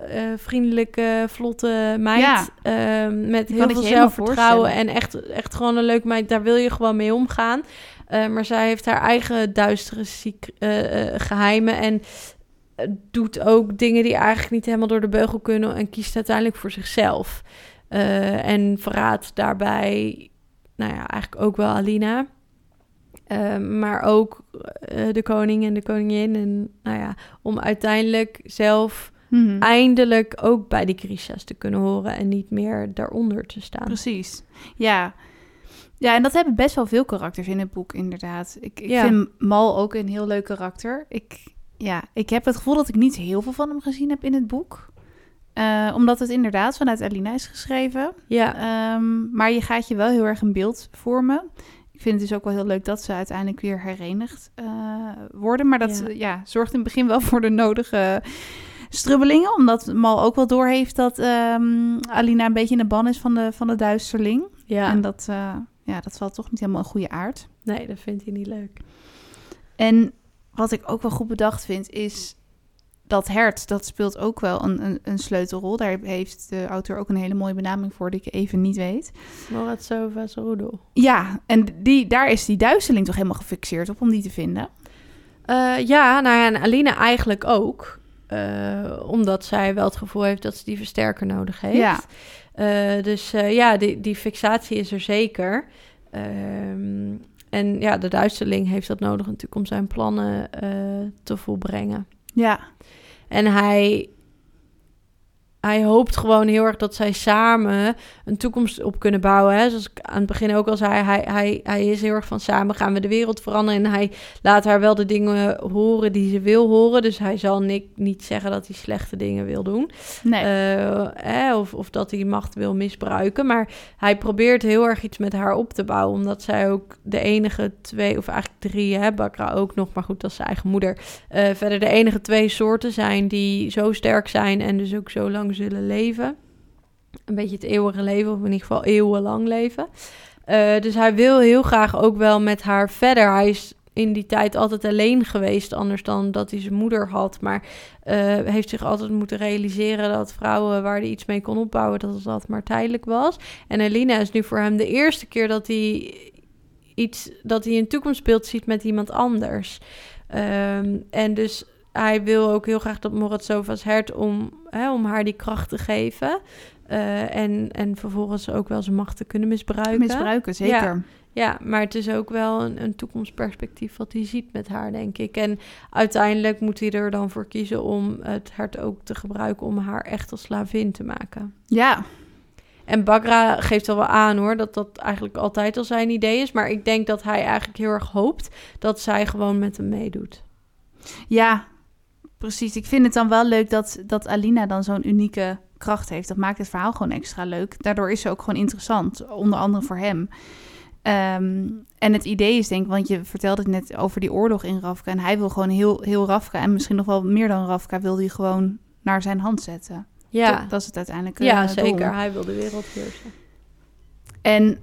eh, vriendelijke, vlotte meid. Ja. ehm, met heel veel zelfvertrouwen en echt, echt gewoon een leuke meid. Daar wil je gewoon mee omgaan. Eh, maar zij heeft haar eigen duistere ziek, eh, eh, geheimen en doet ook dingen die eigenlijk niet helemaal door de beugel kunnen en kiest uiteindelijk voor zichzelf. En verraadt daarbij, nou ja, eigenlijk ook wel Alina. Eh, maar ook eh, de koning en de koningin. En nou ja, om uiteindelijk zelf Mhm. eindelijk ook bij die Grisha's te kunnen horen en niet meer daaronder te staan. Precies. Ja. Ja, en dat hebben best wel veel karakters in het boek, inderdaad. Ik, ik Ja. vind Mal ook een heel leuk karakter. Ik, ja, ik heb het gevoel dat ik niet heel veel van hem gezien heb in het boek. Eh, omdat het inderdaad vanuit Alina is geschreven. Ja, Ehm, maar je gaat je wel heel erg een beeld vormen. Ik vind het dus ook wel heel leuk dat ze uiteindelijk weer herenigd eh, worden. Maar dat Ja. eh, ja, zorgt in het begin wel voor de nodige strubbelingen. Omdat Mal ook wel doorheeft dat ehm, Alina een beetje in de ban is van de, van de duisterling. ja. En dat, ja, dat valt toch niet helemaal een goede aard. nee, dat vindt hij niet leuk. En wat ik ook wel goed bedacht vind, is dat hert, dat speelt ook wel een, een, een sleutelrol. Daar heeft de auteur ook een hele mooie benaming voor die ik even niet weet. Morozova Roedel. Ja, en die, daar is die duisterling toch helemaal gefixeerd op om die te vinden. Eh, ja, nou ja, en Alina eigenlijk ook. Eh, omdat zij wel het gevoel heeft dat ze die versterker nodig heeft. Ja. Eh, dus ja, die, die fixatie is er zeker. Ehm, en ja, de duisterling heeft dat nodig natuurlijk om zijn plannen te volbrengen. Ja, En hij hij hoopt gewoon heel erg dat zij samen een toekomst op kunnen bouwen. Hè? Zoals ik aan het begin ook al zei, hij, hij, hij is heel erg van samen gaan we de wereld veranderen. En hij laat haar wel de dingen horen die ze wil horen. Dus hij zal niet, niet zeggen dat hij slechte dingen wil doen. Nee. Uh, of, of dat hij macht wil misbruiken. Maar hij probeert heel erg iets met haar op te bouwen. Omdat zij ook de enige twee, of eigenlijk drie, hè, Bakra ook nog, maar goed, dat is zijn eigen moeder. Uh, verder de enige twee soorten zijn die zo sterk zijn en dus ook zo lang zullen leven. Een beetje het eeuwige leven, of in ieder geval eeuwenlang leven. Uh, dus hij wil heel graag ook wel met haar verder. Hij is in die tijd altijd alleen geweest, anders dan dat hij zijn moeder had. Maar uh, heeft zich altijd moeten realiseren dat vrouwen waar hij iets mee kon opbouwen, dat dat maar tijdelijk was. En Elina is nu voor hem de eerste keer dat hij iets dat hij een toekomstbeeld ziet met iemand anders. Um, en dus hij wil ook heel graag dat Morat Sofa's hert om, hè, om haar die kracht te geven. Uh, en, en vervolgens ook wel zijn macht te kunnen misbruiken. Misbruiken, zeker. Ja, ja maar het is ook wel een, een, toekomstperspectief wat hij ziet met haar, denk ik. En uiteindelijk moet hij er dan voor kiezen om het hert ook te gebruiken om haar echt als slavin te maken. Ja. En Bagra geeft wel wel aan hoor, dat dat eigenlijk altijd al zijn idee is. Maar ik denk dat hij eigenlijk heel erg hoopt dat zij gewoon met hem meedoet. Ja, Precies, ik vind het dan wel leuk dat, dat Alina dan zo'n unieke kracht heeft. Dat maakt het verhaal gewoon extra leuk. Daardoor is ze ook gewoon interessant, onder andere voor hem. Um, en het idee is denk ik, want je vertelde het net over die oorlog in Rafka. En hij wil gewoon heel, heel Rafka, en misschien nog wel meer dan Rafka, wil hij gewoon naar zijn hand zetten. Ja. Dat, dat is het uiteindelijk. Ja, zeker. doel. Hij wil de wereld heersen. En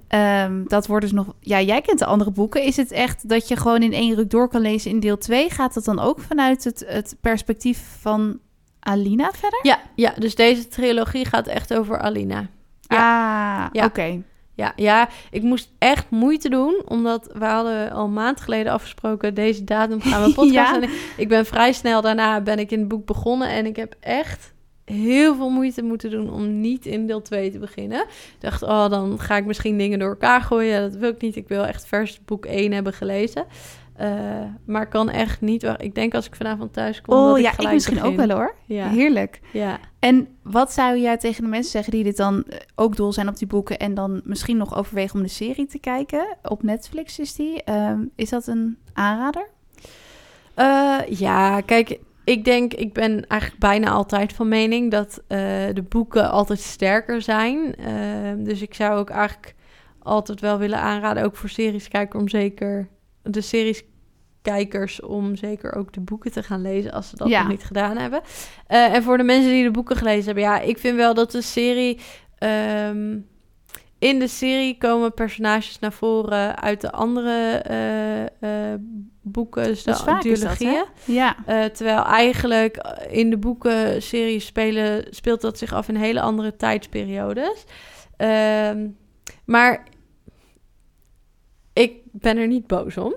um, dat wordt dus nog. Ja, jij kent de andere boeken. Is het echt dat je gewoon in één ruk door kan lezen in deel 2? Gaat dat dan ook vanuit het, het perspectief van Alina verder? Ja, ja, dus deze trilogie gaat echt over Alina. Ja. Ah, Ja. oké. Ja, ja, ik moest echt moeite doen, omdat we hadden al een maand geleden afgesproken, deze datum gaan we <laughs> podcast. Ja. En ik ben vrij snel daarna ben ik in het boek begonnen en ik heb echt heel veel moeite moeten doen om niet in deel 2 te beginnen. Ik dacht, oh, dan ga ik misschien dingen door elkaar gooien. Dat wil ik niet. Ik wil echt vers boek 1 hebben gelezen. Eh, maar kan echt niet. Ik denk als ik vanavond thuis kom. dat Oh ik ja, ik gelijk misschien begin. ook wel hoor. Ja. Heerlijk. Ja. En wat zou jij tegen de mensen zeggen die dit dan eh, ook dol zijn op die boeken en dan misschien nog overwegen om de serie te kijken? Op Netflix is die. Ehm, is dat een aanrader? Eh, ja, kijk, ik denk, ik ben eigenlijk bijna altijd van mening dat eh, de boeken altijd sterker zijn. Eh, dus ik zou ook eigenlijk altijd wel willen aanraden, ook voor series kijken, om zeker de series kijkers om zeker ook de boeken te gaan lezen als ze dat Ja. nog niet gedaan hebben. Eh, en voor de mensen die de boeken gelezen hebben, ja, ik vind wel dat de serie ehm, in de serie komen personages naar voren uit de andere eh, eh, boeken, dus de dat, duologieën. Ja. Eh, terwijl eigenlijk in de boekenserie spelen, speelt dat zich af in hele andere tijdsperiodes. Ehm, maar ik ben er niet boos om.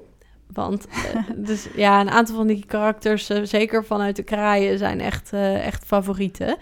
Want <laughs> dus, ja, een aantal van die karakters, zeker vanuit de kraaien, zijn echt, echt favorieten.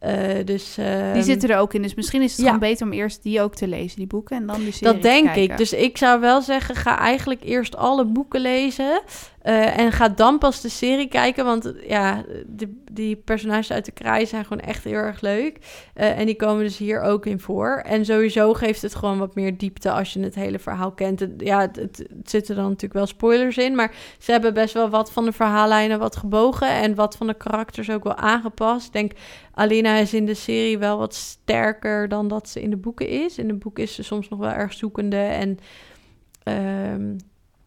Eh, dus, Die ehm, zitten er ook in. Dus misschien is het ja. gewoon beter om eerst die ook te lezen, die boeken, en dan die serie Dat denk kijken. ik. Dus ik zou wel zeggen, ga eigenlijk eerst alle boeken lezen. eh, en ga dan pas de serie kijken. Want ja, die, die personages uit de kraai zijn gewoon echt heel erg leuk. Eh, en die komen dus hier ook in voor. En sowieso geeft het gewoon wat meer diepte als je het hele verhaal kent. Het- ja, het, het, het zitten dan natuurlijk wel spoilers in. Maar ze hebben best wel wat van de verhaallijnen wat gebogen. En wat van de karakters ook wel aangepast. Ik denk, Alina is in de serie wel wat sterker dan dat ze in de boeken is. In de boek is ze soms nog wel erg zoekende en... ehm,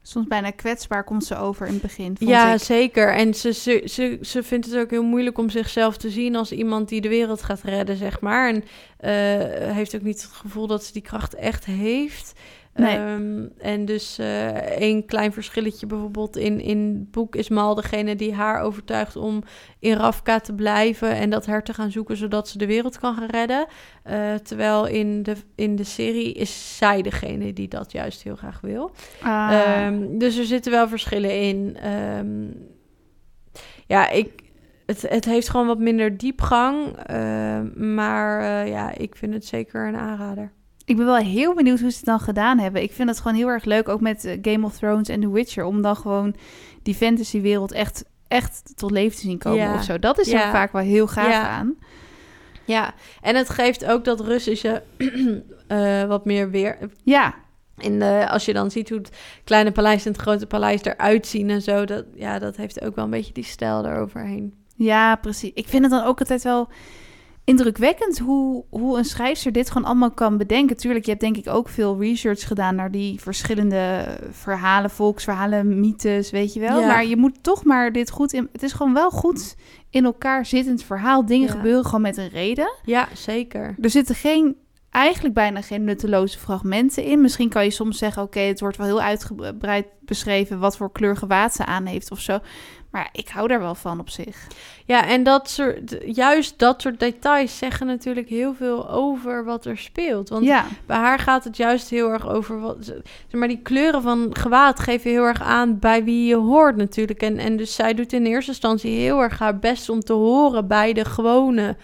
Soms bijna kwetsbaar komt ze over in het begin. Vond ja, ik. zeker. En ze, ze, ze, ze vindt het ook heel moeilijk om zichzelf te zien als iemand die de wereld gaat redden, zeg maar. En eh, heeft ook niet het gevoel dat ze die kracht echt heeft. Nee. Ehm, en dus eh één klein verschilletje bijvoorbeeld in, in het boek is Mal degene die haar overtuigt om in Rafka te blijven en dat her te gaan zoeken zodat ze de wereld kan gaan redden. Eh, terwijl in de, in de serie is zij degene die dat juist heel graag wil. Ah. Ehm, dus er zitten wel verschillen in. Ehm, ja, ik, het, het heeft gewoon wat minder diepgang. ehm, maar eh, ja, ik vind het zeker een aanrader. Ik ben wel heel benieuwd hoe ze het dan gedaan hebben. Ik vind het gewoon heel erg leuk, ook met eh, Game of Thrones en The Witcher, om dan gewoon die fantasywereld echt, echt tot leven te zien komen Ja. of zo. Dat is er vaak wel heel gaaf Ja. aan. Ja, en het geeft ook dat Russische uh, <clears throat> wat meer weer. Ja. In de, als je dan ziet hoe het kleine paleis en het grote paleis eruit zien en zo, dat, ja, dat heeft ook wel een beetje die stijl eroverheen. Ja, precies. Ik vind het dan ook altijd wel indrukwekkend hoe, hoe een schrijfster dit gewoon allemaal kan bedenken. Tuurlijk, je hebt denk ik ook veel research gedaan naar die verschillende verhalen, volksverhalen, mythes, weet je wel. Ja. Maar je moet toch maar dit goed in. Het is gewoon wel goed in elkaar zittend verhaal. Dingen Ja. gebeuren gewoon met een reden. Ja, zeker. Er zitten geen, eigenlijk bijna geen nutteloze fragmenten in. Misschien kan je soms zeggen, oké, het wordt wel heel uitgebreid beschreven wat voor kleur gewaad ze aan heeft of zo. Maar ik hou daar wel van op zich. Ja, en dat soort, juist dat soort details zeggen natuurlijk heel veel over wat er speelt. Want ja, bij haar gaat het juist heel erg over wat. Zeg maar die kleuren van gewaad geven heel erg aan bij wie je hoort natuurlijk. En, en dus zij doet in eerste instantie heel erg haar best om te horen bij de gewone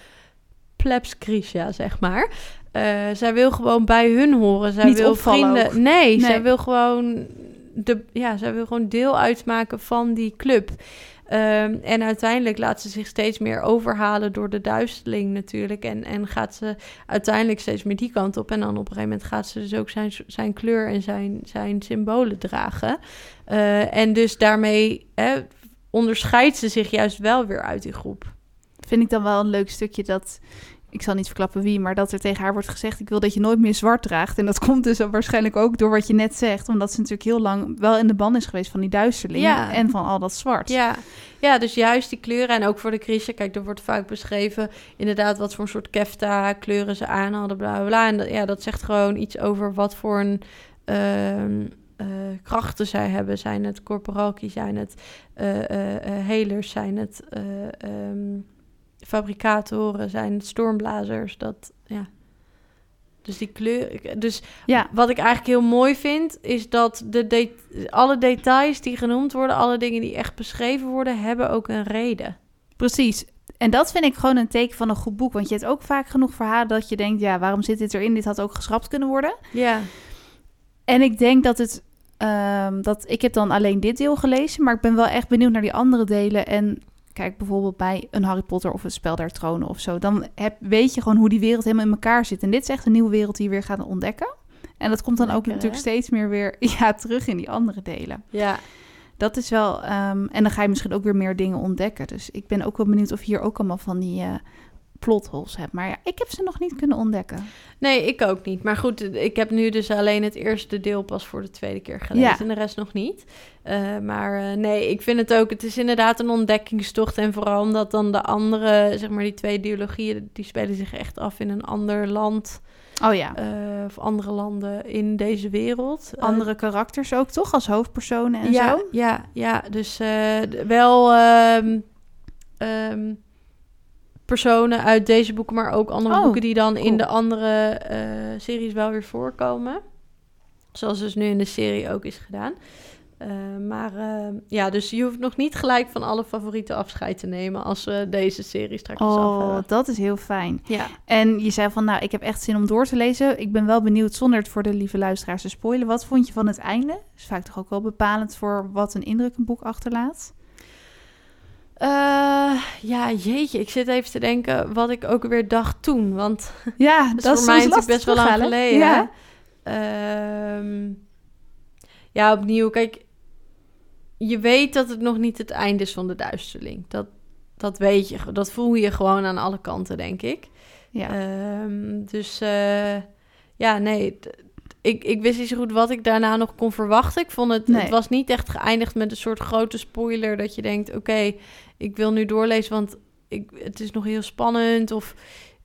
plebs Grisha, zeg maar. Eh, zij wil gewoon bij hun horen. Zij Niet wil opvallen vrienden. Nee. zij wil gewoon de, ja, zij wil gewoon deel uitmaken van die club. Ehm, en uiteindelijk laat ze zich steeds meer overhalen door de duisteling natuurlijk. En, en gaat ze uiteindelijk steeds meer die kant op. En dan op een gegeven moment gaat ze dus ook zijn, zijn kleur en zijn, zijn symbolen dragen. Eh, en dus daarmee onderscheidt ze zich juist wel weer uit die groep. vind ik dan wel een leuk stukje dat... Ik zal niet verklappen wie, maar dat er tegen haar wordt gezegd... ik wil dat je nooit meer zwart draagt. En dat <laughs> komt dus waarschijnlijk ook door wat je net zegt. Omdat ze natuurlijk heel lang wel in de ban is geweest van die duisterling. Ja. En van al dat zwart. Ja. ja, dus juist die kleuren en ook voor de Krisha. Kijk, er wordt vaak beschreven inderdaad wat voor een soort kefta kleuren ze aan hadden, bla bla bla. En dat, ja, dat zegt gewoon iets over wat voor een ehm, eh, krachten zij hebben. Zijn het corporalki, zijn het eh, helers, zijn het eh, ehm, fabricatoren, zijn stormblazers. Dat, ja. Dus die kleur. Dus ja. wat ik eigenlijk heel mooi vind, is dat de de alle details die genoemd worden, alle dingen die echt beschreven worden, hebben ook een reden. Precies. En dat vind ik gewoon een teken van een goed boek. Want je hebt ook vaak genoeg verhalen dat je denkt... ja, waarom zit dit erin? Dit had ook geschrapt kunnen worden. Ja, En ik denk dat het... ehm, dat ik heb dan alleen dit deel gelezen... maar ik ben wel echt benieuwd naar die andere delen. En kijk bijvoorbeeld bij een Harry Potter of een Spel der Tronen of zo... dan heb, weet je gewoon hoe die wereld helemaal in elkaar zit. En dit is echt een nieuwe wereld die je weer gaat ontdekken. En dat komt dan ook natuurlijk hè? steeds meer weer <laughs> ja, terug in die andere delen. ja. Dat is wel... ehm, en dan ga je misschien ook weer meer dingen ontdekken. Dus ik ben ook wel benieuwd of hier ook allemaal van die... eh plotholes hebt. Maar ja, ik heb ze nog niet kunnen ontdekken. Nee, ik ook niet. Maar goed, ik heb nu dus alleen het eerste deel pas voor de tweede keer gelezen Ja. en de rest nog niet. Eh, maar eh, nee, ik vind het ook, het is inderdaad een ontdekkingstocht. En vooral omdat dan de andere, zeg maar die twee ideologieën, die spelen zich echt af in een ander land. Oh ja. eh, of andere landen in deze wereld. Andere karakters ook, toch? Als hoofdpersonen en ja, zo? Ja, ja, dus wel ehm, personen uit deze boeken, maar ook andere Oh, boeken die dan in de andere eh, series wel weer voorkomen. Zoals dus nu in de serie ook is gedaan. Eh, maar ehm, ja, dus je hoeft nog niet gelijk van alle favorieten afscheid te nemen als we deze serie straks af Oh, hebben. dat is heel fijn. Ja. En je zei van, nou, ik heb echt zin om door te lezen. Ik ben wel benieuwd, zonder het voor de lieve luisteraars te spoilen. Wat vond je van het einde? Dat is vaak toch ook wel bepalend voor wat een indruk een boek achterlaat. Eh, ja, jeetje, ik zit even te denken wat ik ook weer dacht toen. Want <laughs> Ja, Dat is voor mij natuurlijk best wel lang geleden. Ja. Ehm, ja, opnieuw, kijk, je weet dat het nog niet het einde is van de duisterling. Dat, dat weet je, dat voel je gewoon aan alle kanten, denk ik. ja. Ehm, dus eh, ja, nee, ik, ik wist niet zo goed wat ik daarna nog kon verwachten. Ik vond het, Nee. het was niet echt geëindigd met een soort grote spoiler dat je denkt, oké, ik wil nu doorlezen, want ik, het is nog heel spannend. Of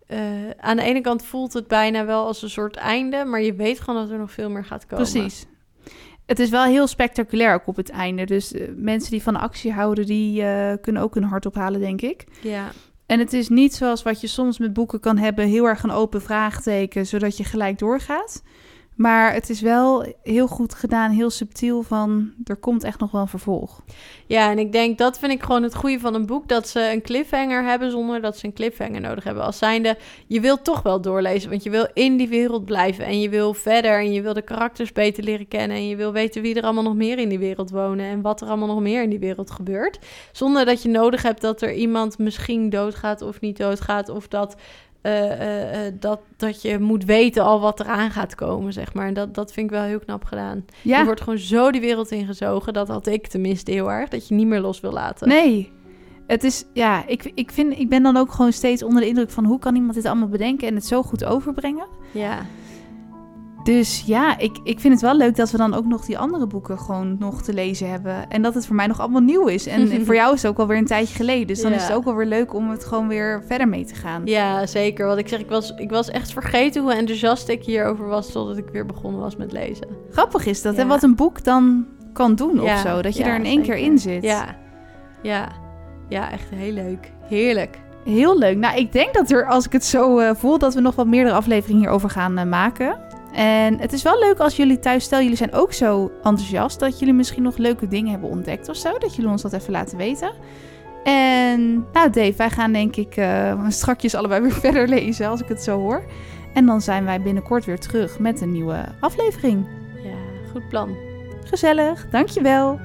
eh, aan de ene kant voelt het bijna wel als een soort einde, maar je weet gewoon dat er nog veel meer gaat komen. Precies. Het is wel heel spectaculair ook op het einde. Dus eh, mensen die van actie houden, die eh, kunnen ook hun hart ophalen, denk ik. Ja, En het is niet zoals wat je soms met boeken kan hebben, heel erg een open vraagteken, zodat je gelijk doorgaat. Maar het is wel heel goed gedaan, heel subtiel van, er komt echt nog wel vervolg. Ja, en ik denk dat vind ik gewoon het goede van een boek. Dat ze een cliffhanger hebben zonder dat ze een cliffhanger nodig hebben. Als zijnde, je wilt toch wel doorlezen. Want je wil in die wereld blijven. En je wil verder. En je wil de karakters beter leren kennen. En je wil weten wie er allemaal nog meer in die wereld wonen. En wat er allemaal nog meer in die wereld gebeurt. Zonder dat je nodig hebt dat er iemand misschien doodgaat of niet doodgaat. Of dat eh, eh, eh, dat, dat je moet weten al wat eraan gaat komen, zeg maar. En dat, dat vind ik wel heel knap gedaan. Ja, Je wordt gewoon zo die wereld ingezogen. Dat had ik tenminste heel erg. Dat je niet meer los wil laten. nee. Het is, ja, ik, ik, vind, ik ben dan ook gewoon steeds onder de indruk van hoe kan iemand dit allemaal bedenken en het zo goed overbrengen. Ja. Dus ja, ik, ik vind het wel leuk dat we dan ook nog die andere boeken gewoon nog te lezen hebben. En dat het voor mij nog allemaal nieuw is. En <laughs> voor jou is het ook alweer een tijdje geleden. Dus dan Ja. is het ook wel weer leuk om het gewoon weer verder mee te gaan. ja, zeker. Want ik zeg, ik was, ik was echt vergeten hoe enthousiast ik hierover was... totdat ik weer begonnen was met lezen. Grappig is dat, hè, Ja. wat een boek dan kan doen of Ja, zo. Dat je er in één keer in zit. Ja. Ja. Ja, echt heel leuk. Heerlijk. Heel leuk. Nou, ik denk dat er, als ik het zo eh, voel, dat we nog wat meerdere afleveringen hierover gaan eh, maken. En het is wel leuk als jullie thuis, stel jullie zijn ook zo enthousiast, dat jullie misschien nog leuke dingen hebben ontdekt of zo. Dat jullie ons dat even laten weten. En nou Dave, wij gaan denk ik eh <laughs> strakjes allebei weer verder lezen als ik het zo hoor. En dan zijn wij binnenkort weer terug met een nieuwe aflevering. Ja, goed plan. Gezellig, dankjewel.